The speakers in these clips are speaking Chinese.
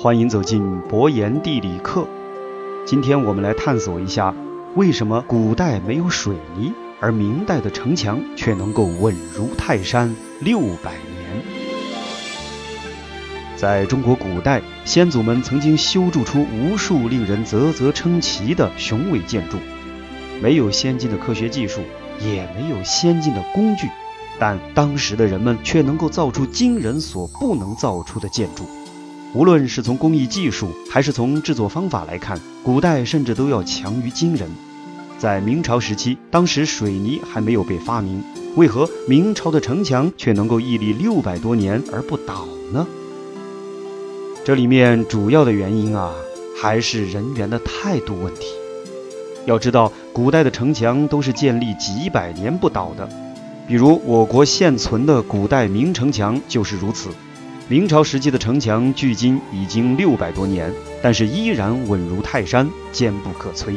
欢迎走进博言地理课。今天我们来探索一下，为什么古代没有水泥，而明代的城墙却能够稳如泰山六百年？在中国古代，先祖们曾经修筑出无数令人啧啧称奇的雄伟建筑。没有先进的科学技术，也没有先进的工具。但当时的人们却能够造出今人所不能造出的建筑，无论是从工艺技术，还是从制作方法来看，古代甚至都要强于今人。在明朝时期，当时水泥还没有被发明，为何明朝的城墙却能够屹立六百多年而不倒呢？这里面主要的原因啊，还是人员的态度问题。要知道，古代的城墙都是建立几百年不倒的。比如我国现存的古代明城墙就是如此。明朝时期的城墙距今已经六百多年，但是依然稳如泰山，坚不可摧。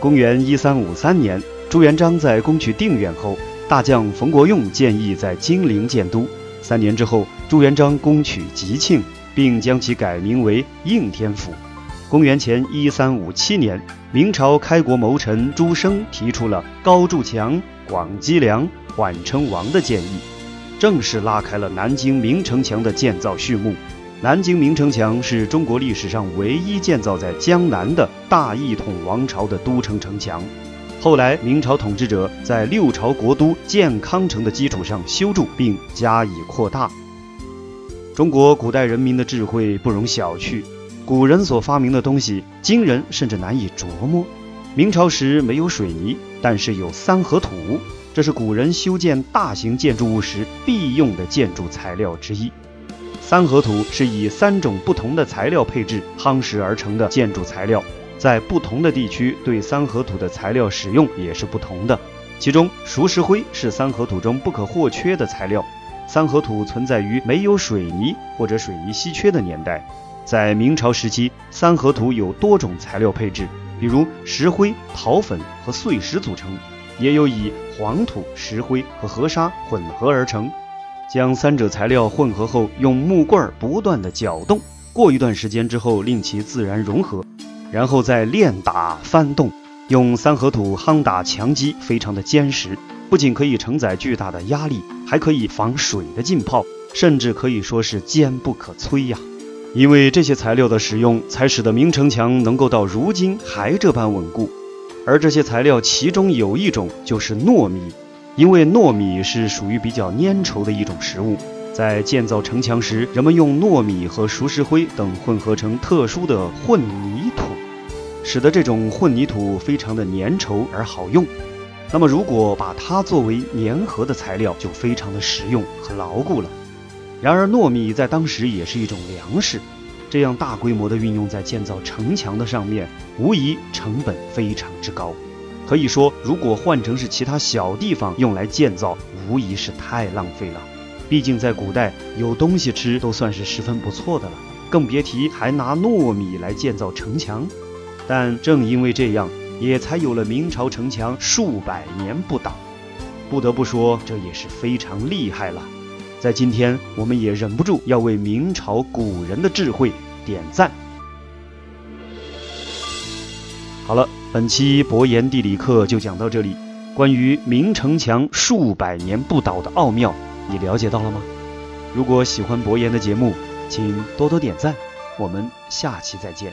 公元一三五三年，朱元璋在攻取定远后，大将冯国用建议在金陵建都。三年之后，朱元璋攻取吉庆，并将其改名为应天府。公元前一三五七年，明朝开国谋臣朱升提出了高筑墙、广积粮。缓称王的建议，正式拉开了南京明城墙的建造序幕。南京明城墙是中国历史上唯一建造在江南的大一统王朝的都城城墙。后来，明朝统治者在六朝国都建康城的基础上修筑并加以扩大。中国古代人民的智慧不容小觑，古人所发明的东西，今人甚至难以琢磨。明朝时没有水泥，但是有三合土。这是古人修建大型建筑物时必用的建筑材料之一。三合土是以三种不同的材料配置夯实而成的建筑材料，在不同的地区对三合土的材料使用也是不同的。其中，熟石灰是三合土中不可或缺的材料。三合土存在于没有水泥或者水泥稀缺的年代。在明朝时期，三合土有多种材料配置，比如石灰、陶粉和碎石组成。也有以黄土、石灰和河沙混合而成，将三者材料混合后，用木棍儿不断的搅动，过一段时间之后，令其自然融合，然后再练打翻动，用三合土夯打墙基，非常的坚实，不仅可以承载巨大的压力，还可以防水的浸泡，甚至可以说是坚不可摧呀。因为这些材料的使用，才使得明城墙能够到如今还这般稳固。而这些材料，其中有一种就是糯米，因为糯米是属于比较粘稠的一种食物，在建造城墙时，人们用糯米和熟石灰等混合成特殊的混凝土，使得这种混凝土非常的粘稠而好用。那么，如果把它作为粘合的材料，就非常的实用和牢固了。然而，糯米在当时也是一种粮食。这样大规模的运用在建造城墙的上面，无疑成本非常之高。可以说，如果换成是其他小地方用来建造，无疑是太浪费了。毕竟在古代，有东西吃都算是十分不错的了，更别提还拿糯米来建造城墙。但正因为这样，也才有了明朝城墙数百年不倒。不得不说，这也是非常厉害了。在今天，我们也忍不住要为明朝古人的智慧点赞。好了，本期博言地理课就讲到这里。关于明城墙数百年不倒的奥妙，你了解到了吗？如果喜欢博言的节目，请多多点赞。我们下期再见。